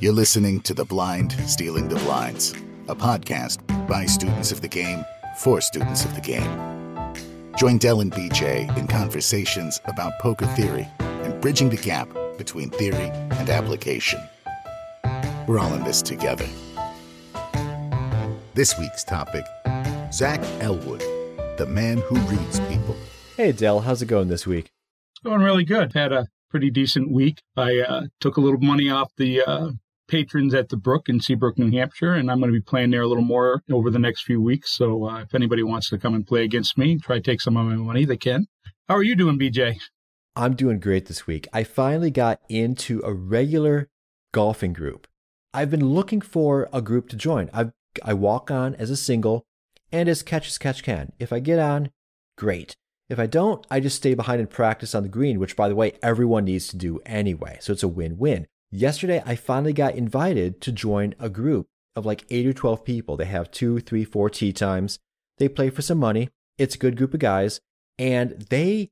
You're listening to The Blind Stealing the Blinds, a podcast by students of the game for students of the game. Join Dell and BJ in conversations about poker theory and bridging the gap between theory and application. We're all in this together. This week's topic Zach Elwood, the man who reads people. Hey, Dell, how's it going this week? It's going really good. Had a pretty decent week. I uh, took a little money off the uh, patrons at the Brook in Seabrook, New Hampshire, and I'm going to be playing there a little more over the next few weeks. So uh, if anybody wants to come and play against me, try to take some of my money, they can. How are you doing, BJ? I'm doing great this week. I finally got into a regular golfing group. I've been looking for a group to join. I I walk on as a single and as catch as catch can. If I get on, great. If I don't, I just stay behind and practice on the green, which by the way, everyone needs to do anyway. So it's a win-win. Yesterday, I finally got invited to join a group of like eight or 12 people. They have two, three, four tee times. They play for some money. It's a good group of guys and they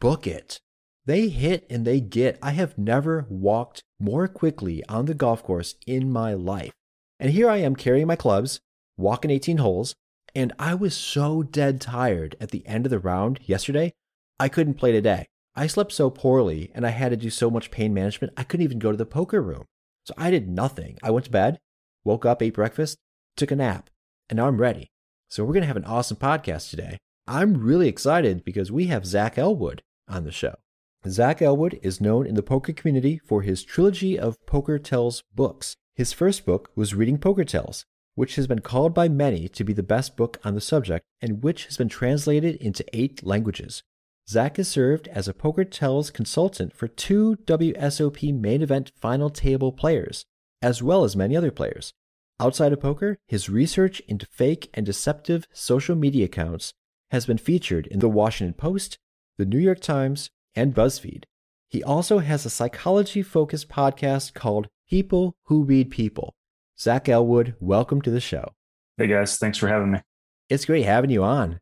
book it. They hit and they get. I have never walked more quickly on the golf course in my life. And here I am carrying my clubs, walking 18 holes, and I was so dead tired at the end of the round yesterday, I couldn't play today. I slept so poorly and I had to do so much pain management, I couldn't even go to the poker room. So I did nothing. I went to bed, woke up, ate breakfast, took a nap, and now I'm ready. So we're going to have an awesome podcast today. I'm really excited because we have Zach Elwood on the show. Zach Elwood is known in the poker community for his trilogy of Poker Tells books. His first book was Reading Poker Tells, which has been called by many to be the best book on the subject and which has been translated into eight languages. Zach has served as a Poker Tells consultant for two WSOP main event final table players, as well as many other players. Outside of poker, his research into fake and deceptive social media accounts has been featured in the Washington Post, the New York Times, and BuzzFeed. He also has a psychology focused podcast called People Who Read People, Zach Elwood, welcome to the show. Hey guys, thanks for having me. It's great having you on.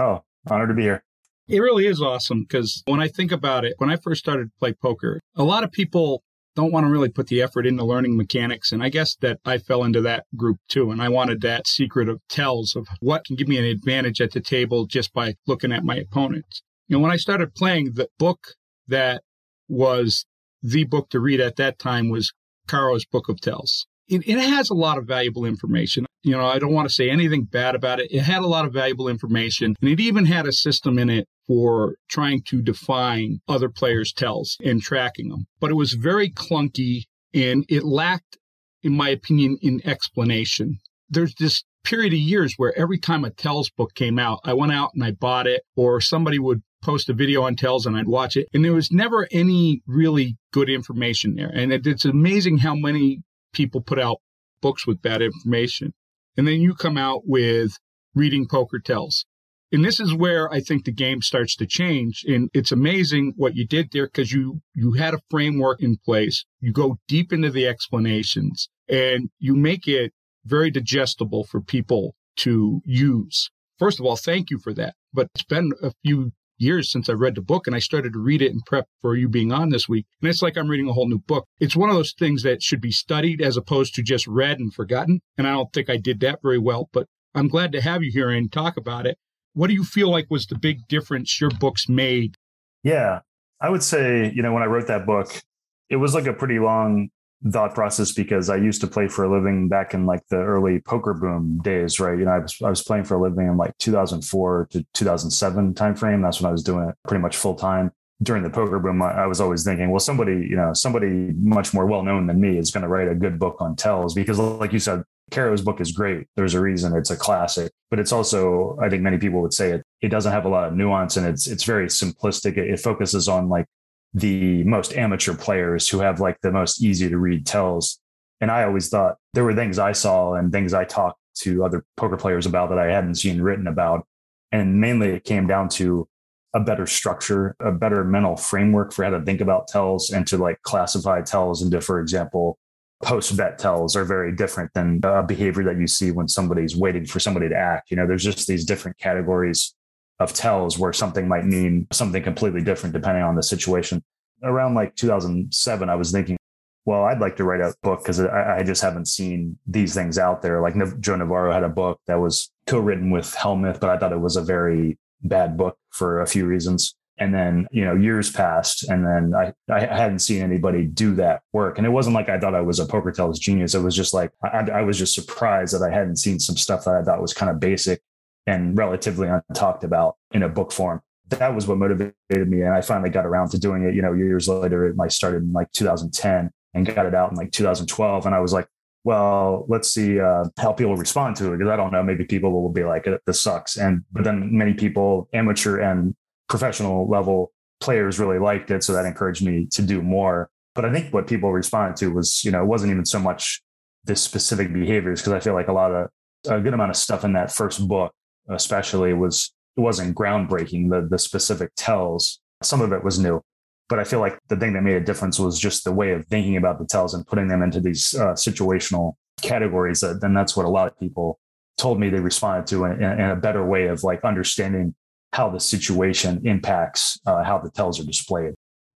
Oh, honored to be here. It really is awesome because when I think about it, when I first started to play poker, a lot of people don't want to really put the effort into learning mechanics. And I guess that I fell into that group too. And I wanted that secret of tells of what can give me an advantage at the table just by looking at my opponents. Know, when I started playing, the book that was the book to read at that time was Caro's Book of Tells it, it has a lot of valuable information. You know, I don't want to say anything bad about it. It had a lot of valuable information, and it even had a system in it for trying to define other players' tells and tracking them. But it was very clunky and it lacked, in my opinion, in explanation. There's this period of years where every time a tells book came out, I went out and I bought it, or somebody would post a video on tells and I'd watch it. And there was never any really good information there. And it, it's amazing how many people put out books with bad information. And then you come out with reading poker tells. And this is where I think the game starts to change. And it's amazing what you did there because you, you had a framework in place. You go deep into the explanations and you make it very digestible for people to use. First of all, thank you for that. But it's been a few years since I read the book and I started to read it and prep for you being on this week. And it's like I'm reading a whole new book. It's one of those things that should be studied as opposed to just read and forgotten. And I don't think I did that very well, but I'm glad to have you here and talk about it. What do you feel like was the big difference your books made? Yeah, I would say, you know, when I wrote that book, it was like a pretty long thought process because I used to play for a living back in like the early poker boom days, right? You know, I was I was playing for a living in like 2004 to 2007 timeframe. That's when I was doing it pretty much full time. During the poker boom, I, I was always thinking, well, somebody, you know, somebody much more well known than me is going to write a good book on tells because, like you said, Caro's book is great. There's a reason it's a classic, but it's also, I think many people would say it, it doesn't have a lot of nuance and it's it's very simplistic. It, it focuses on like the most amateur players who have like the most easy to read tells. And I always thought there were things I saw and things I talked to other poker players about that I hadn't seen written about. And mainly it came down to a better structure, a better mental framework for how to think about tells and to like classify tells into, for example, post bet tells are very different than a behavior that you see when somebody's waiting for somebody to act. You know, there's just these different categories of tells where something might mean something completely different depending on the situation. Around like 2007, I was thinking, well, I'd like to write a book because I, I, just haven't seen these things out there. Like Joe Navarro had a book that was co-written with Hellmuth, but I thought it was a very bad book for a few reasons. And then, you know, years passed and then I, I hadn't seen anybody do that work. And it wasn't like I thought I was a poker tells genius. It was just like, I, I was just surprised that I hadn't seen some stuff that I thought was kind of basic and relatively untalked about in a book form. That was what motivated me. And I finally got around to doing it, you know, years later, it like started in like 2010 and got it out in like 2012. And I was like, well, let's see uh, how people respond to it because I don't know. Maybe people will be like, "This sucks," and but then many people, amateur and professional level players, really liked it, so that encouraged me to do more. But I think what people responded to was, you know, it wasn't even so much the specific behaviors because I feel like a lot of a good amount of stuff in that first book, especially, was it wasn't groundbreaking. The the specific tells, some of it was new, but I feel like the thing that made a difference was just the way of thinking about the tells and putting them into these uh, situational categories. That, and that's what a lot of people told me they responded to in, in a better way of like understanding how the situation impacts uh, how the tells are displayed.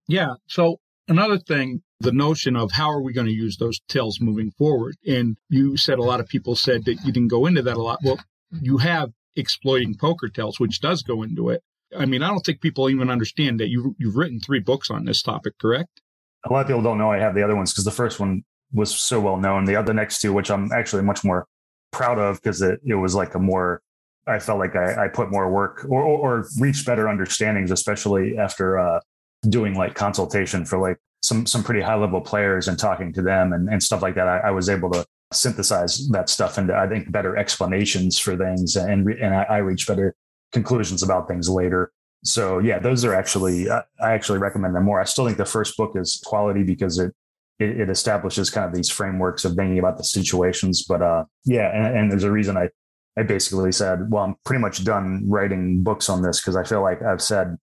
Yeah. So another thing, the notion of how are we going to use those tells moving forward? And you said a lot of people said that you didn't go into that a lot. Well, you have exploiting poker tells, which does go into it. I mean, I don't think people even understand that you you've written three books on this topic, correct? A lot of people don't know I have the other ones because the first one was so well known. The other next two, which I'm actually much more proud of because it, it was like a more I felt like I, I put more work or, or, or, reached better understandings, especially after uh, doing like consultation for like some some pretty high level players and talking to them and, and stuff like that. I, I was able to synthesize that stuff into I think better explanations for things and and I, I reached better conclusions about things later. So yeah, those are actually I actually recommend them more. I still think the first book is quality because it it, it establishes kind of these frameworks of thinking about the situations. But uh, yeah, and, and there's a reason I I basically said, well, I'm pretty much done writing books on this because I feel like I've said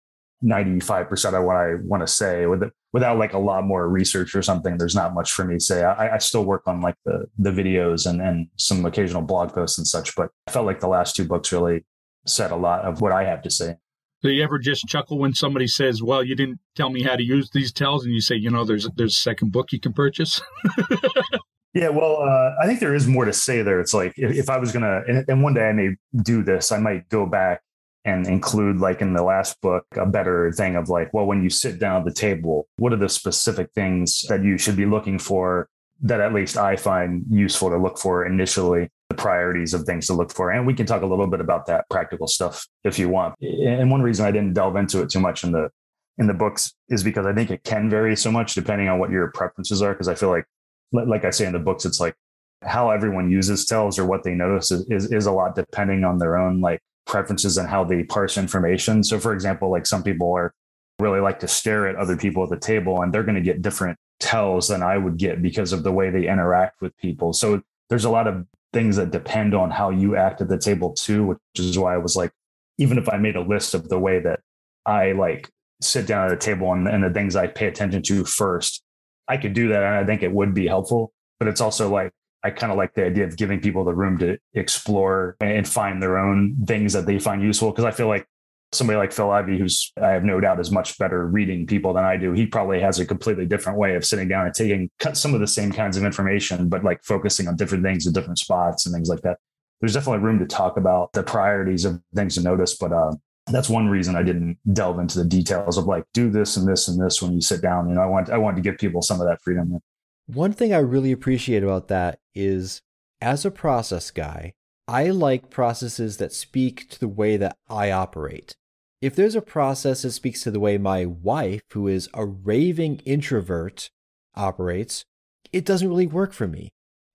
95% of what I want to say with it, without like a lot more research or something. There's not much for me to say. I, I still work on like the the videos and and some occasional blog posts and such, but I felt like the last two books really said a lot of what I have to say. Do you ever just chuckle when somebody says, "Well, you didn't tell me how to use these tells," and you say, "You know, there's there's a second book you can purchase." yeah, well, uh, I think there is more to say there. It's like if, if I was gonna, and, and one day I may do this, I might go back and include like in the last book a better thing of like well when you sit down at the table what are the specific things that you should be looking for that at least i find useful to look for initially the priorities of things to look for. And we can talk a little bit about that practical stuff if you want. And one reason I didn't delve into it too much in the in the books is because I think it can vary so much depending on what your preferences are. Because I feel like, like I say in the books, it's like how everyone uses tells or what they notice is, is, is a lot depending on their own like preferences and how they parse information. So, for example, like some people are really like to stare at other people at the table and they're going to get different tells than I would get because of the way they interact with people. So there's a lot of things that depend on how you act at the table too, which is why I was like, even if I made a list of the way that I like sit down at a table and, and the things I pay attention to first, I could do that. And I think it would be helpful. But it's also like, I kind of like the idea of giving people the room to explore and find their own things that they find useful. Cause I feel like somebody like Phil Ivey, who's I have no doubt is much better reading people than I do, he probably has a completely different way of sitting down and taking some of the same kinds of information, but like focusing on different things at different spots and things like that. There's definitely room to talk about the priorities of things to notice, but uh, that's one reason I didn't delve into the details of like do this and this and this when you sit down. You know, I want I wanted to give people some of that freedom. One thing I really appreciate about that is as a process guy, I like processes that speak to the way that I operate. If there's a process that speaks to the way my wife, who is a raving introvert, operates, it doesn't really work for me.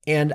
And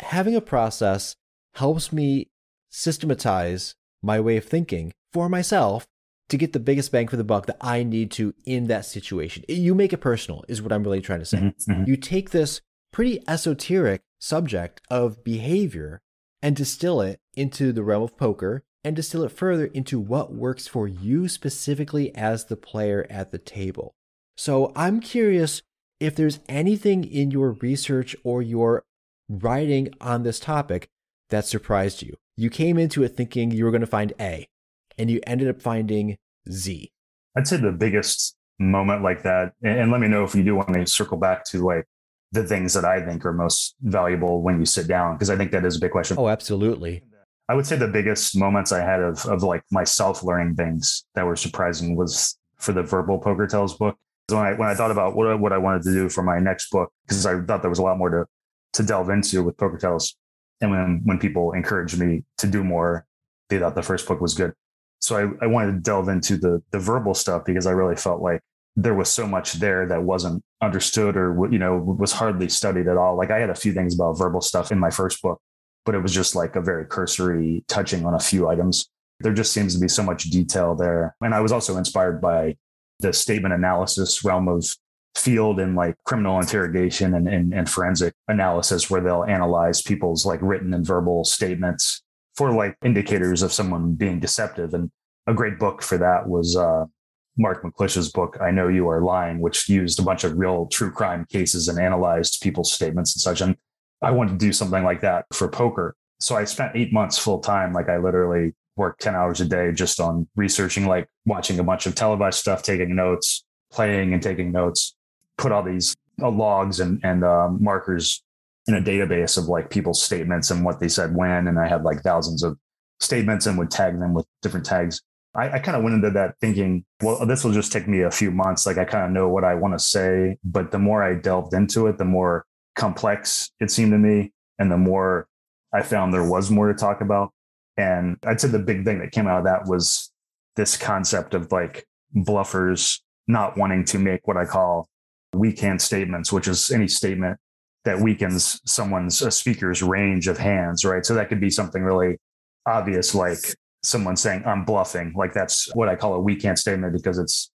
having a process helps me systematize my way of thinking for myself to get the biggest bang for the buck that I need to in that situation. You make it personal, is what I'm really trying to say. Mm-hmm, mm-hmm. You take this pretty esoteric subject of behavior and distill it into the realm of poker and distill it further into what works for you specifically as the player at the table. So I'm curious if there's anything in your research or your writing on this topic that surprised you. You came into it thinking you were going to find A, and you ended up finding Z. I'd say the biggest moment like that, and let me know if you do want to circle back to like the things that I think are most valuable when you sit down? Because I think that is a big question. Oh, absolutely. I would say the biggest moments I had of of like myself learning things that were surprising was for the verbal poker tells book. So when I when I thought about what what I wanted to do for my next book, because I thought there was a lot more to to delve into with poker tells, and when when people encouraged me to do more, they thought the first book was good. So I, I wanted to delve into the the verbal stuff because I really felt like there was so much there that wasn't understood or you know was hardly studied at all. Like I had a few things about verbal stuff in my first book, but it was just like a very cursory touching on a few items. There just seems to be so much detail there. And I was also inspired by the statement analysis realm of field and like criminal interrogation and, and, and forensic analysis where they'll analyze people's like written and verbal statements for like indicators of someone being deceptive. And a great book for that was uh, Mark McClish's book, I Know You Are Lying, which used a bunch of real true crime cases and analyzed people's statements and such. And I wanted to do something like that for poker. So I spent eight months full time. Like I literally worked 10 hours a day just on researching, like watching a bunch of televised stuff, taking notes, playing and taking notes, put all these uh, logs and, and um, markers in a database of like people's statements and what they said when. And I had like thousands of statements and would tag them with different tags. I, I kind of went into that thinking, well, this will just take me a few months. Like I kind of know what I want to say. But the more I delved into it, the more complex it seemed to me. And the more I found there was more to talk about. And I'd say the big thing that came out of that was this concept of like bluffers not wanting to make what I call weak hand statements, which is any statement that weakens someone's a speaker's range of hands, right? So that could be something really obvious, like someone saying, I'm bluffing. Like that's what I call a weak hand statement because it's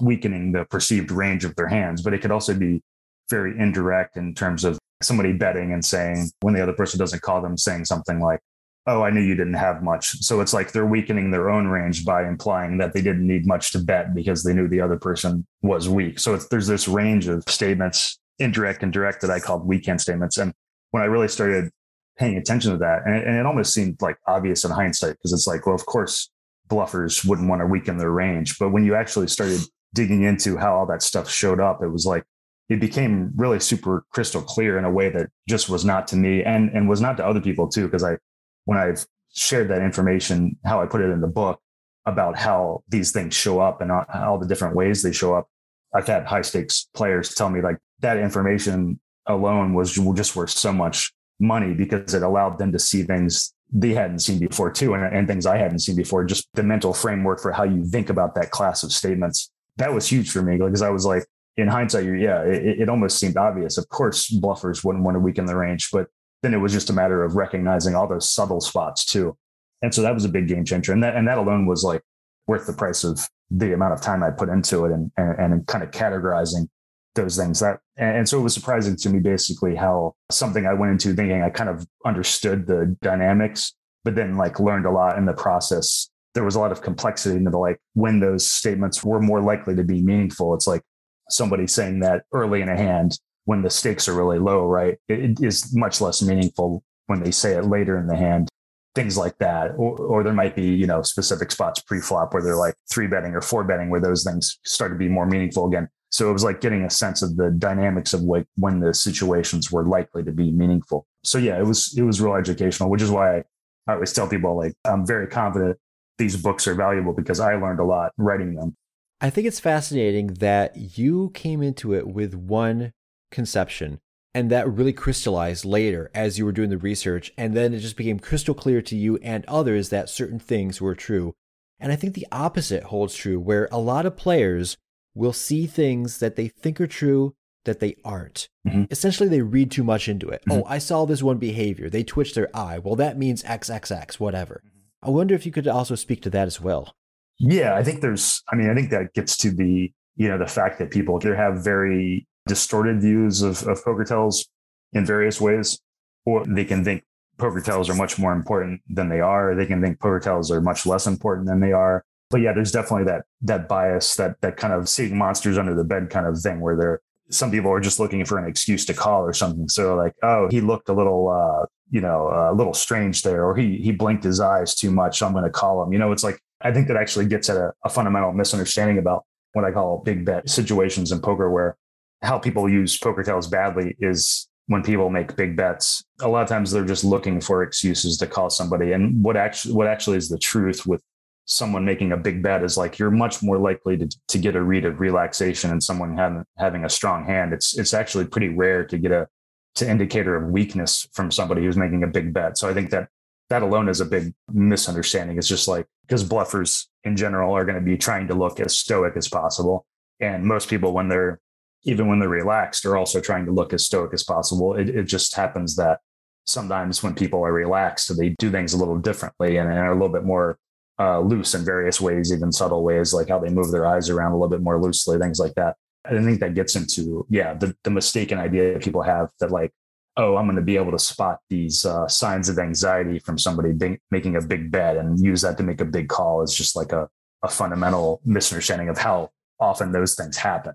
weakening the perceived range of their hands. But it could also be very indirect in terms of somebody betting and saying when the other person doesn't call them saying something like oh i knew you didn't have much so it's like they're weakening their own range by implying that they didn't need much to bet because they knew the other person was weak so there's this range of statements indirect and direct that i called weak hand statements. And when i really started paying attention to that and it, and it almost seemed like obvious in hindsight because it's like well of course bluffers wouldn't want to weaken their range. But when you actually started digging into how all that stuff showed up it was like it became really super crystal clear in a way that just was not to me and and was not to other people too because i when i've shared that information how i put it in the book about how these things show up and all the different ways they show up i've had high stakes players tell me like that information alone was just worth so much money because it allowed them to see things they hadn't seen before too and, and things i hadn't seen before just the mental framework for how you think about that class of statements that was huge for me because i was like in hindsight, yeah, it, it almost seemed obvious. Of course, bluffers wouldn't want to weaken the range, but then it was just a matter of recognizing all those subtle spots too. And so that was a big game changer. And that, and that alone was like worth the price of the amount of time I put into it and, and, and kind of categorizing those things that, and so it was surprising to me basically how something I went into thinking I kind of understood the dynamics, but then like learned a lot in the process. There was a lot of complexity into the like when those statements were more likely to be meaningful. It's like, somebody saying that early in a hand when the stakes are really low, right? It is much less meaningful when they say it later in the hand, things like that. Or, or there might be, you know, specific spots pre-flop where they're like three betting or four betting where those things start to be more meaningful again. So it was like getting a sense of the dynamics of like when the situations were likely to be meaningful. So yeah, it was it was real educational, which is why I, I always tell people like I'm very confident these books are valuable because I learned a lot writing them. I think it's fascinating that you came into it with one conception and that really crystallized later as you were doing the research. And then it just became crystal clear to you and others that certain things were true. And I think the opposite holds true, where a lot of players will see things that they think are true that they aren't. Mm-hmm. Essentially, they read too much into it. Mm-hmm. Oh, I saw this one behavior. They twitch their eye. Well, that means XXX, whatever. Mm-hmm. I wonder if you could also speak to that as well. Yeah, I think there's, I mean, I think that gets to the, you know, the fact that people either have very distorted views of, of poker tells in various ways, or they can think poker tells are much more important than they are. Or they can think poker tells are much less important than they are. But yeah, there's definitely that that bias, that that kind of seeing monsters under the bed kind of thing where they're some people are just looking for an excuse to call or something. So like, oh, he looked a little, uh, you know, a little strange there, or he he blinked his eyes too much. So I'm going to call him. You know, it's like I think that actually gets at a, a fundamental misunderstanding about what I call big bet situations in poker, where how people use poker tells badly is when people make big bets. A lot of times they're just looking for excuses to call somebody. And what actually what actually is the truth with someone making a big bet is like you're much more likely to, to get a read of relaxation and someone having having a strong hand. It's it's actually pretty rare to get a to indicator of weakness from somebody who's making a big bet. So I think that that alone is a big misunderstanding. It's just like because bluffers in general are going to be trying to look as stoic as possible. And most people, when they're even when they're relaxed, are also trying to look as stoic as possible. It, it just happens that sometimes when people are relaxed, they do things a little differently and, and are a little bit more uh, loose in various ways, even subtle ways, like how they move their eyes around a little bit more loosely, things like that. I think that gets into, yeah, the, the mistaken idea that people have that like, oh, I'm going to be able to spot these uh, signs of anxiety from somebody being, making a big bet and use that to make a big call is just like a, a fundamental misunderstanding of how often those things happen.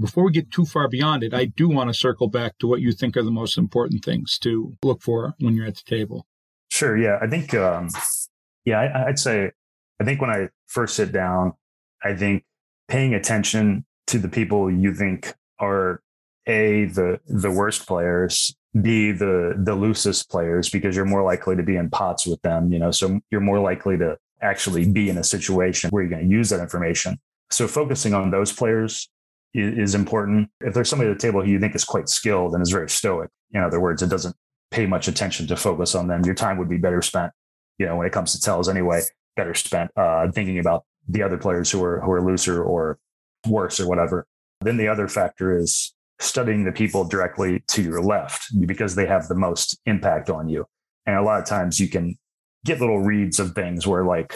Before we get too far beyond it, I do want to circle back to what you think are the most important things to look for when you're at the table. Sure. Yeah. I think, um, yeah, I, I'd say, I think when I first sit down, I think paying attention to the people you think are a the the worst players b the the loosest players because you're more likely to be in pots with them you know so you're more likely to actually be in a situation where you're going to use that information. So focusing on those players is, is important. If there's somebody at the table who you think is quite skilled and is very stoic in other words it doesn't pay much attention to focus on them your time would be better spent you know when it comes to tells anyway better spent uh, thinking about the other players who are who are looser or worse or whatever. Then the other factor is studying the people directly to your left because they have the most impact on you. And a lot of times you can get little reads of things where, like,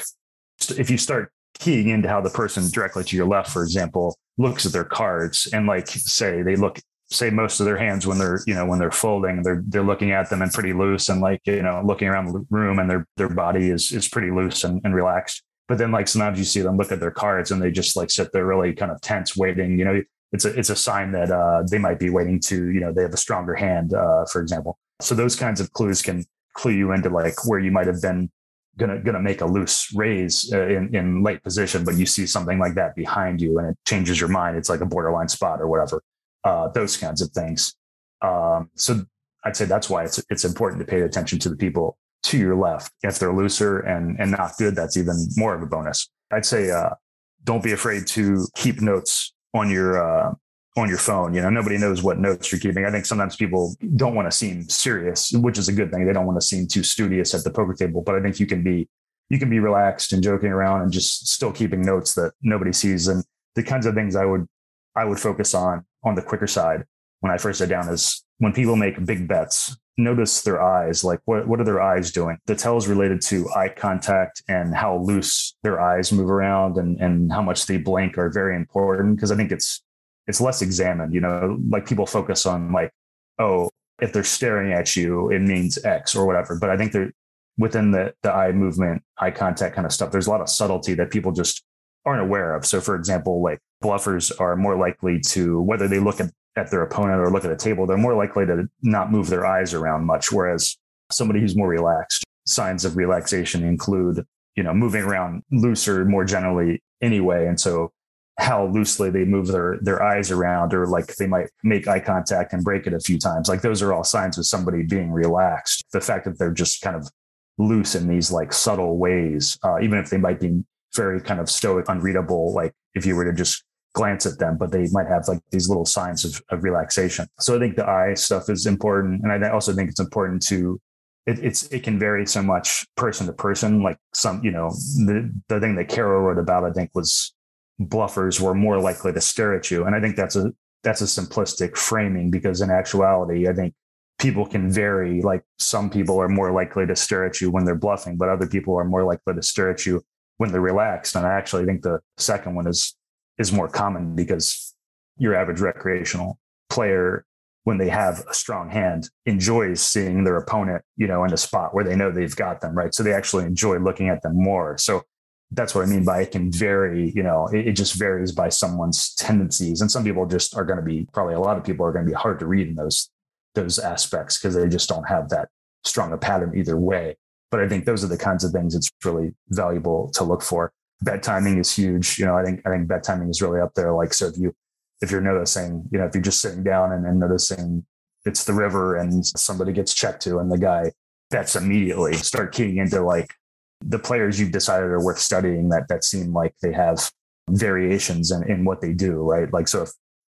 if you start keying into how the person directly to your left, for example, looks at their cards and, like, say they look, say most of their hands when they're, you know, when they're folding, they're they're looking at them and pretty loose and like, you know, looking around the room and their their body is is pretty loose and, and relaxed. But then like sometimes you see them look at their cards and they just like sit there really kind of tense, waiting. You know, it's a it's a sign that uh, they might be waiting to you know they have a stronger hand, uh, for example. So those kinds of clues can clue you into like where you might have been gonna gonna make a loose raise uh, in in late position, but you see something like that behind you and it changes your mind. It's like a borderline spot or whatever. Uh, those kinds of things. Um, so I'd say that's why it's it's important to pay attention to the people to your left. If they're looser and and not good, that's even more of a bonus. I'd say uh, don't be afraid to keep notes on your uh, on your phone. You know, nobody knows what notes you're keeping. I think sometimes people don't want to seem serious, which is a good thing. They don't want to seem too studious at the poker table. But I think you can be you can be relaxed and joking around and just still keeping notes that nobody sees. And the kinds of things I would I would focus on on the quicker side when I first sit down is when people make big bets notice their eyes like what, what are their eyes doing? The tells related to eye contact and how loose their eyes move around and, and how much they blink are very important because i think it's it's less examined you know like people focus on like oh if they're staring at you it means x or whatever. But i think they're within the the eye movement eye contact kind of stuff there's a lot of subtlety that people just aren't aware of so for example like bluffers are more likely to whether they look at at their opponent or look at a table, they're more likely to not move their eyes around much. Whereas somebody who's more relaxed, signs of relaxation include, you know, moving around looser more generally anyway. And so how loosely they move their their eyes around or like they might make eye contact and break it a few times. Like those are all signs of somebody being relaxed. The fact that they're just kind of loose in these like subtle ways, uh, even if they might be very kind of stoic, unreadable, like if you were to just glance at them, but they might have like these little signs of, of relaxation. So I think the eye stuff is important. And I also think it's important to it, it's it can vary so much person to person. Like some, you know, the the thing that Caro wrote about, I think, was bluffers were more likely to stare at you. And I think that's a that's a simplistic framing because in actuality, I think people can vary. Like some people are more likely to stare at you when they're bluffing, but other people are more likely to stare at you when they're relaxed. And I actually think the second one is is more common because your average recreational player when they have a strong hand enjoys seeing their opponent you know in a spot where they know they've got them right? So they actually enjoy looking at them more. So that's what i mean by it can vary you know it, it just varies by someone's tendencies. And some people just are going to be probably a lot of people are going to be hard to read in those those aspects because they just don't have that strong a pattern either way but i think those are the kinds of things it's really valuable to look for bet timing is huge. You know, I think I think bet timing is really up there. Like, so if you if you're noticing, you know, if you're just sitting down and, and noticing it's the river and somebody gets checked to and the guy bets immediately, start keying into like the players you've decided are worth studying that that seem like they have variations in, in what they do, right? Like so if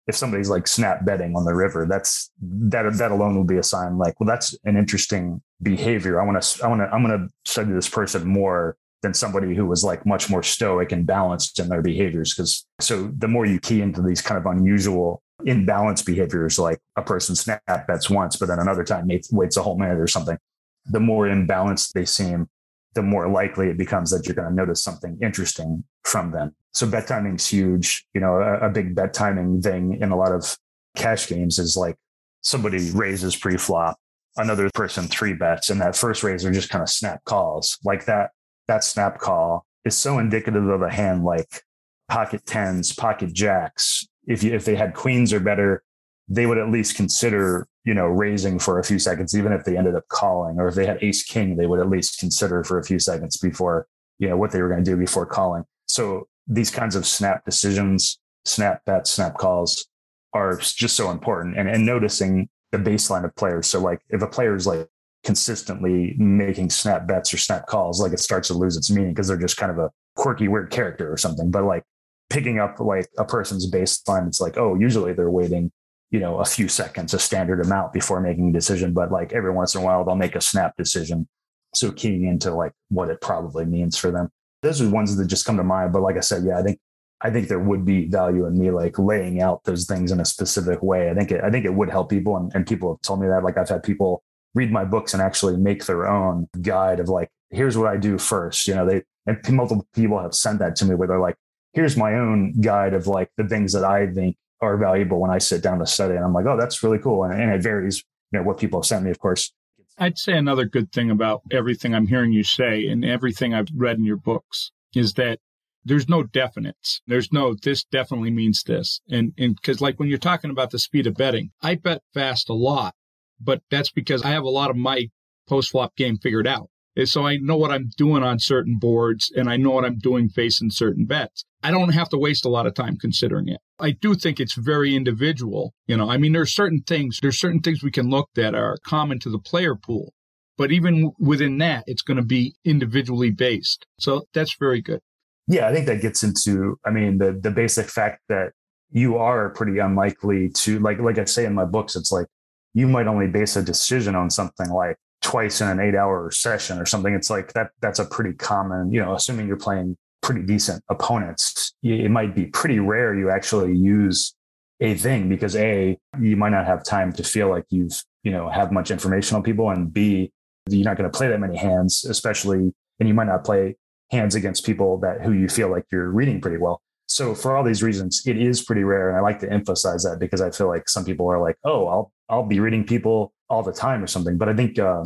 if somebody's like snap betting on the river, that's that that alone will be a sign like, well, that's an interesting behavior. I want to I want to I'm going to study this person more than somebody who was like much more stoic and balanced in their behaviors. Because so the more you key into these kind of unusual imbalanced behaviors, like a person snap bets once, but then another time waits a whole minute or something, the more imbalanced they seem, the more likely it becomes that you're going to notice something interesting from them. So bet timing is huge. You know, a, a big bet timing thing in a lot of cash games is like somebody raises pre-flop, another person three bets, and that first raiser just kind of snap calls. Like that that snap call is so indicative of a hand like pocket tens, pocket jacks. If you if they had queens or better, they would at least consider, you know, raising for a few seconds, even if they ended up calling. Or if they had ace king, they would at least consider for a few seconds before, you know, what they were going to do before calling. So these kinds of snap decisions, snap bets, snap calls are just so important. And and noticing the baseline of players. So like if a player is like consistently making snap bets or snap calls, like it starts to lose its meaning because they're just kind of a quirky, weird character or something. But like picking up like a person's baseline, it's like, oh, usually they're waiting, you know, a few seconds, a standard amount before making a decision. But like every once in a while, they'll make a snap decision. So keying into like what it probably means for them. Those are ones that just come to mind. But like I said, yeah, I think I think there would be value in me like laying out those things in a specific way. I think it, I think it would help people, and, and people have told me that. Like I've had people read my books and actually make their own guide of like, here's what I do first. You know, they, and multiple people have sent that to me where they're like, here's my own guide of like the things that I think are valuable when I sit down to study. And I'm like, oh, that's really cool. And, and it varies, you know, what people have sent me, of course. I'd say another good thing about everything I'm hearing you say and everything I've read in your books is that there's no definites. There's no, this definitely means this. And, and cause like when you're talking about the speed of betting, I bet fast a lot but that's because I have a lot of my post flop game figured out. And so I know what I'm doing on certain boards and I know what I'm doing facing certain bets. I don't have to waste a lot of time considering it. I do think it's very individual. You know, I mean, there's certain things, there's certain things we can look that are common to the player pool. But even within that, it's going to be individually based. So that's very good. Yeah, I think that gets into, I mean, the the basic fact that you are pretty unlikely to like like I say in my books, it's like you might only base a decision on something like twice in an eight hour session or something. It's like that, that's a pretty common, you know, assuming you're playing pretty decent opponents, it might be pretty rare you actually use a thing because A, you might not have time to feel like you've, you know, have much information on people. And B, you're not going to play that many hands, especially, and you might not play hands against people that who you feel like you're reading pretty well. So for all these reasons, it is pretty rare. And I like to emphasize that because I feel like some people are like, oh, I'll I'll be reading people all the time or something. But I think uh,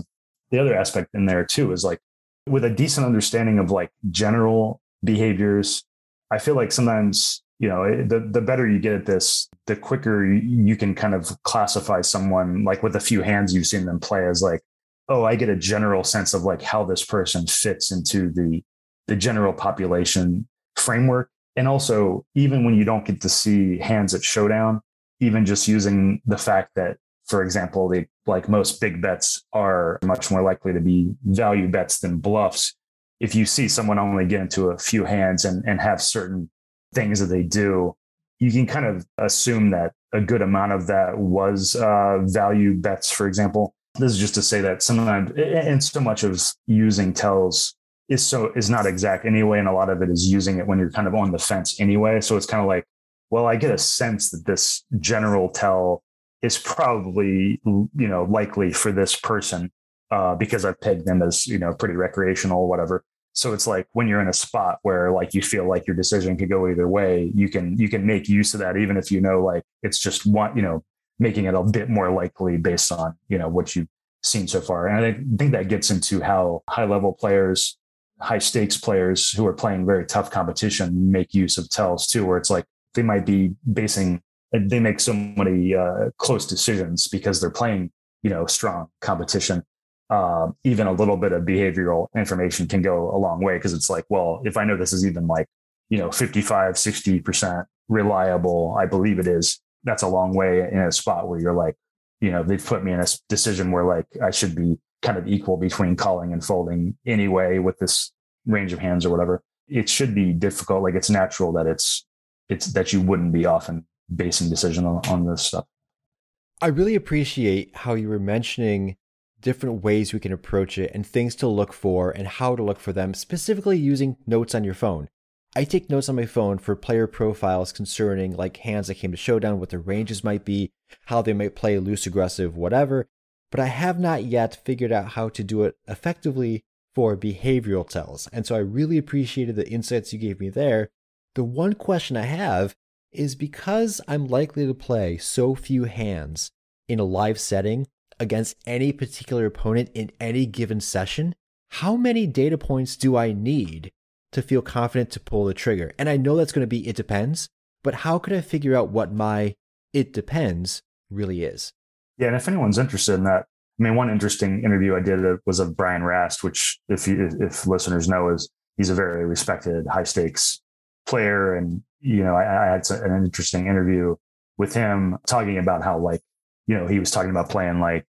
the other aspect in there too is like with a decent understanding of like general behaviors, I feel like sometimes you know the the better you get at this, the quicker you can kind of classify someone like with a few hands you've seen them play as like, oh, I get a general sense of like how this person fits into the the general population framework. And also, even when you don't get to see hands at showdown, even just using the fact that for example, the like most big bets are much more likely to be value bets than bluffs. If you see someone only get into a few hands and, and have certain things that they do, you can kind of assume that a good amount of that was uh, value bets, for example. This is just to say that sometimes, and so much of using tells is so is not exact anyway, and a lot of it is using it when you're kind of on the fence anyway. So it's kind of like, well, I get a sense that this general tell is probably you know likely for this person uh, because I've pegged them as you know pretty recreational whatever. So it's like when you're in a spot where like you feel like your decision could go either way, you can you can make use of that even if you know like it's just one you know making it a bit more likely based on you know what you've seen so far. And I think that gets into how high level players, high stakes players who are playing very tough competition make use of tells too, where it's like they might be basing they make so many uh, close decisions because they're playing, you know, strong competition. Uh, even a little bit of behavioral information can go a long way because it's like, well, if I know this is even like you know, 55, 60% reliable, I believe it is. That's a long way in a spot where you're like, you know, they've put me in a decision where like I should be kind of equal between calling and folding anyway with this range of hands or whatever. It should be difficult. Like it's natural that it's it's that you wouldn't be often basing decision on, on this stuff. I really appreciate how you were mentioning different ways we can approach it and things to look for and how to look for them, specifically using notes on your phone. I take notes on my phone for player profiles concerning like hands that came to showdown, what their ranges might be, how they might play loose, aggressive, whatever. But I have not yet figured out how to do it effectively for behavioral tells. And so I really appreciated the insights you gave me there. The one question I have is because I'm likely to play so few hands in a live setting against any particular opponent in any given session, how many data points do I need to feel confident to pull the trigger? And I know that's going to be it depends, but how could I figure out what my it depends really is? Yeah, and if anyone's interested in that, I mean, one interesting interview I did uh, was of Brian Rast, which, if you, if listeners know, is he's a very respected high stakes player, and you know, I, I had an interesting interview with him talking about how like you know he was talking about playing like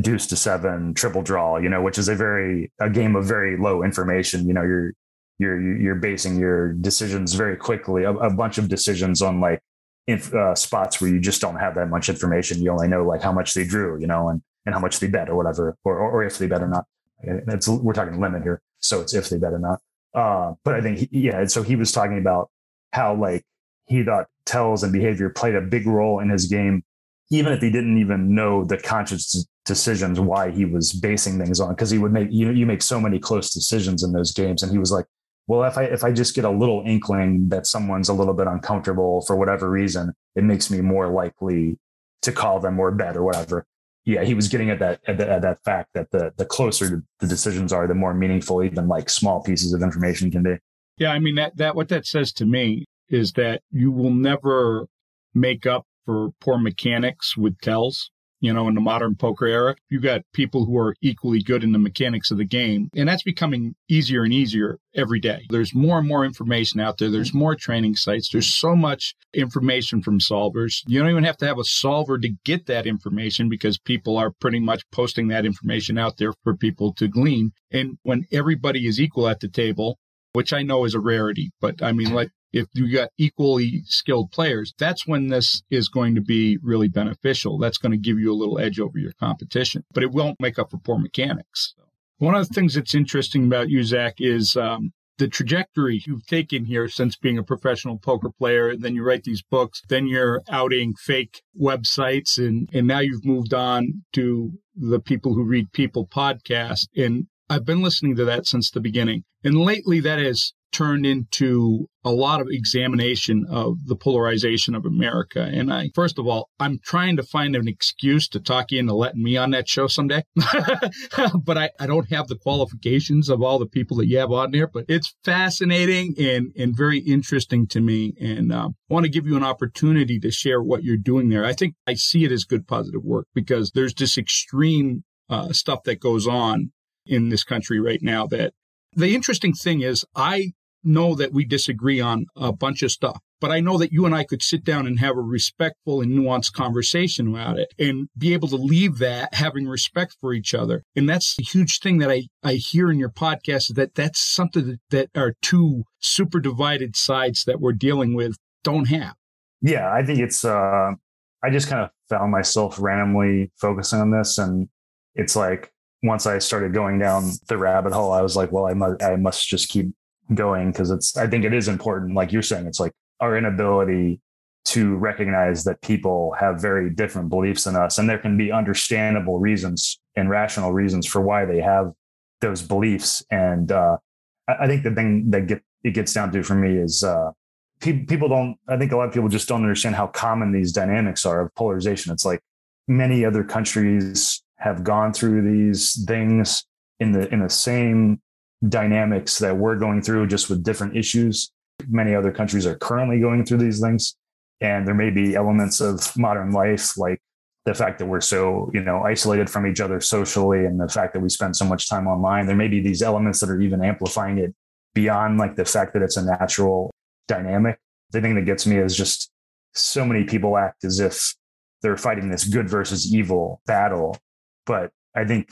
deuce to seven triple draw you know which is a very a game of very low information. You know you're you're you're basing your decisions very quickly a, a bunch of decisions on like if, uh, spots where you just don't have that much information. You only know like how much they drew you know and and how much they bet or whatever or or, or if they bet or not. It's we're talking limit here so it's if they bet or not. Uh, but i think he, yeah so he was talking about how like he thought tells and behavior played a big role in his game even if he didn't even know the conscious decisions why he was basing things on because he would make you you make so many close decisions in those games. And he was like well if i if i just get a little inkling that someone's a little bit uncomfortable for whatever reason it makes me more likely to call them or bet or whatever. Yeah he was getting at that at, the, at that fact that the the closer the decisions are the more meaningful even like small pieces of information can be. Yeah i mean that that what that says to me is that you will never make up for poor mechanics with tells you know, in the modern poker era. you've got people who are equally good in the mechanics of the game. And that's becoming easier and easier every day. There's more and more information out there. There's more training sites. There's so much information from solvers. You don't even have to have a solver to get that information because people are pretty much posting that information out there for people to glean. And when everybody is equal at the table, which I know is a rarity, but I mean, like if you got equally skilled players, that's when this is going to be really beneficial. That's going to give you a little edge over your competition, but it won't make up for poor mechanics. One of the things that's interesting about you, Zach, is um, the trajectory you've taken here since being a professional poker player. Then you write these books, then you're outing fake websites, and, and now you've moved on to the People Who Read People podcast. And I've been listening to that since the beginning. And lately, that has turned into a lot of examination of the polarization of America. And I, first of all, I'm trying to find an excuse to talk you into letting me on that show someday. but I, I don't have the qualifications of all the people that you have on there, but it's fascinating and, and very interesting to me. And uh, I want to give you an opportunity to share what you're doing there. I think I see it as good positive work because there's this extreme uh, stuff that goes on in this country right now that the interesting thing is I know that we disagree on a bunch of stuff, but I know that you and I could sit down and have a respectful and nuanced conversation about it and be able to leave that having respect for each other. And that's the huge thing that I, I hear in your podcast is that that's something that, our two super divided sides that we're dealing with don't have. Yeah, I think it's, uh, I just kind of found myself randomly focusing on this. And it's like, once I started going down the rabbit hole, I was like, well, I must, I must just keep going because it's i think it is important like you're saying it's like our inability to recognize that people have very different beliefs than us and there can be understandable reasons and rational reasons for why they have those beliefs and uh, I, think the thing that get it gets down to for me is uh, pe- people don't i think a lot of people just don't understand how common these dynamics are of polarization. It's like many other countries have gone through these things in the in the same dynamics that we're going through just with different issues. Many other countries are currently going through these things. And there may be elements of modern life, like the fact that we're so, you know, isolated from each other socially and the fact that we spend so much time online. There may be these elements that are even amplifying it beyond like the fact that it's a natural dynamic. The thing that gets me is just so many people act as if they're fighting this good versus evil battle. But I think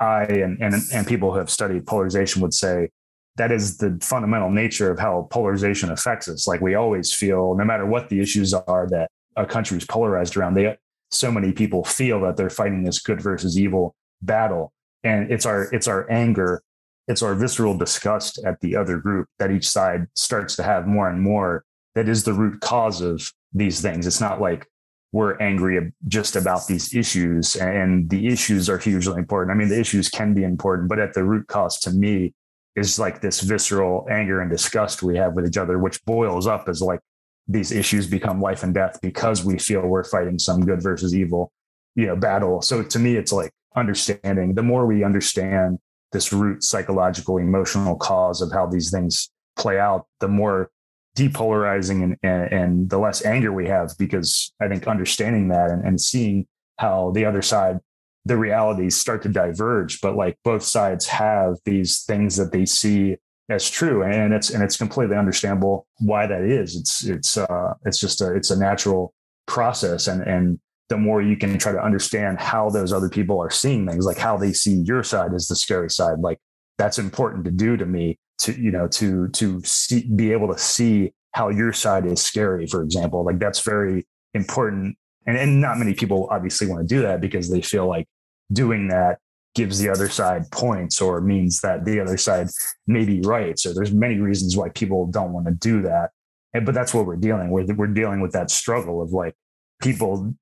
I and, and, and people who have studied polarization would say that is the fundamental nature of how polarization affects us. Like we always feel, no matter what the issues are that a country is polarized around, they so many people feel that they're fighting this good versus evil battle. And it's our it's our anger, it's our visceral disgust at the other group that each side starts to have more and more that is the root cause of these things. It's not like we're angry just about these issues and the issues are hugely important. I mean, the issues can be important, but at the root cause to me is like this visceral anger and disgust we have with each other, which boils up as like these issues become life and death because we feel we're fighting some good versus evil, you know, battle. So to me, it's like understanding the more we understand this root psychological, emotional cause of how these things play out, the more depolarizing and, and, and the less anger we have, because I think understanding that and, and seeing how the other side the realities start to diverge but like both sides have these things that they see as true and it's and it's completely understandable why that is. It's it's uh it's just a it's a natural process and and the more you can try to understand how those other people are seeing things like how they see your side as the scary side like that's important to do to me to you know to to see be able to see how your side is scary for example like that's very important and, and not many people obviously want to do that because they feel like doing that gives the other side points or means that the other side may be right. So there's many reasons why people don't want to do that. And, but that's what we're dealing with. We're dealing with that struggle of like people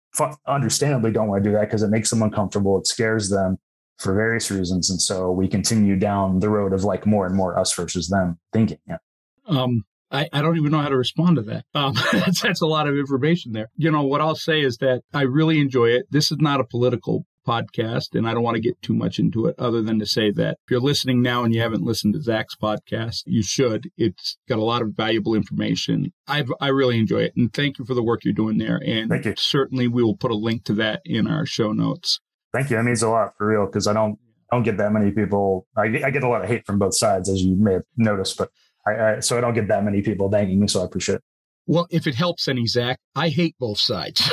understandably don't want to do that because it makes them uncomfortable. It scares them for various reasons. And so we continue down the road of like more and more us versus them thinking. Yeah. Um, I, I don't even know how to respond to that. Um, that's, that's a lot of information there. You know, what I'll say is that I really enjoy it. This is not a political podcast, and I don't want to get too much into it other than to say that if you're listening now and you haven't listened to Zach's podcast, you should. It's got a lot of valuable information. I I really enjoy it, and thank you for the work you're doing there. And certainly we will put a link to that in our show notes. Thank you. That means a lot for real because I don't I don't get that many people. I, I get a lot of hate from both sides, as you may have noticed, but I, I, so I don't get that many people thanking me. So I appreciate it. Well, if it helps any, Zach, I hate both sides.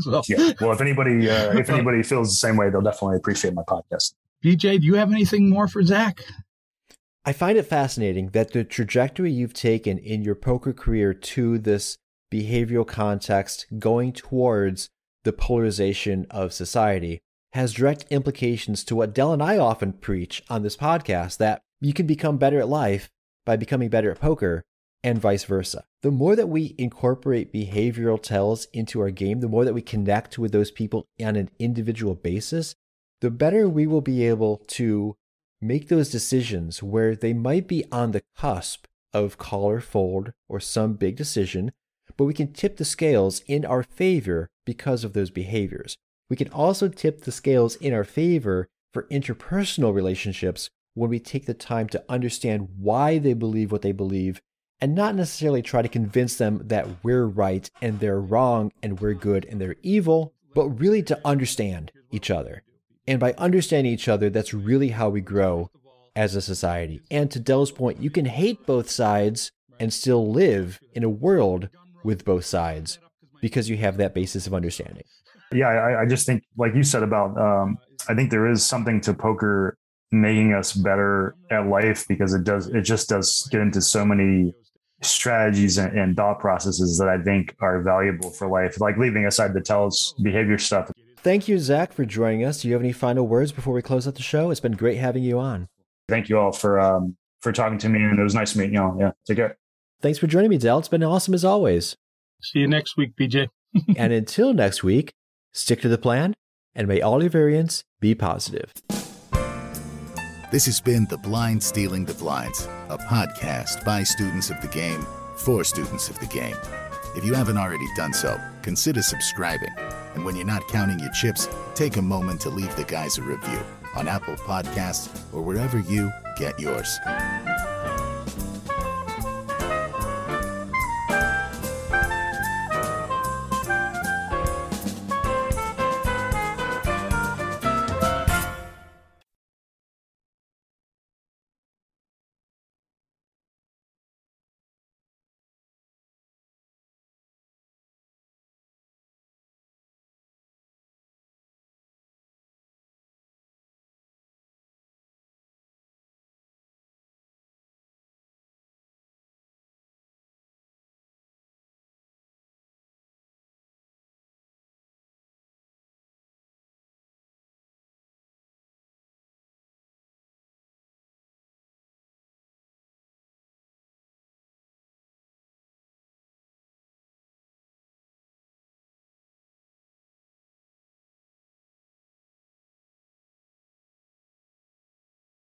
so. yeah. Well, if anybody uh, if anybody feels the same way, they'll definitely appreciate my podcast. BJ, do you have anything more for Zach? I find it fascinating that the trajectory you've taken in your poker career to this behavioral context, going towards the polarization of society, has direct implications to what Dell and I often preach on this podcast that you can become better at life by becoming better at poker and vice versa. The more that we incorporate behavioral tells into our game, the more that we connect with those people on an individual basis, the better we will be able to make those decisions where they might be on the cusp of call or fold or some big decision, but we can tip the scales in our favor because of those behaviors. We can also tip the scales in our favor for interpersonal relationships when we take the time to understand why they believe what they believe and not necessarily try to convince them that we're right and they're wrong and we're good and they're evil, but really to understand each other. And by understanding each other, that's really how we grow as a society. And to Dell's point, you can hate both sides and still live in a world with both sides because you have that basis of understanding. Yeah, I, I just think, like you said about, um, I think there is something to poker making us better at life because it does, it just does get into so many strategies and, and, thought processes that I think are valuable for life, like leaving aside the tells behavior stuff. Thank you, Zach, for joining us. Do you have any final words before we close out the show? It's been great having you on. Thank you all for um, for talking to me, and it was nice meeting you all. Yeah, take care. Thanks for joining me, Dell. It's been awesome as always. See you next week, BJ. and until next week, stick to the plan, and may all your variance be positive. This has been The Blind Stealing the Blinds, a podcast by students of the game for students of the game. If you haven't already done so, consider subscribing. And when you're not counting your chips, take a moment to leave the guys a review on Apple Podcasts or wherever you get yours.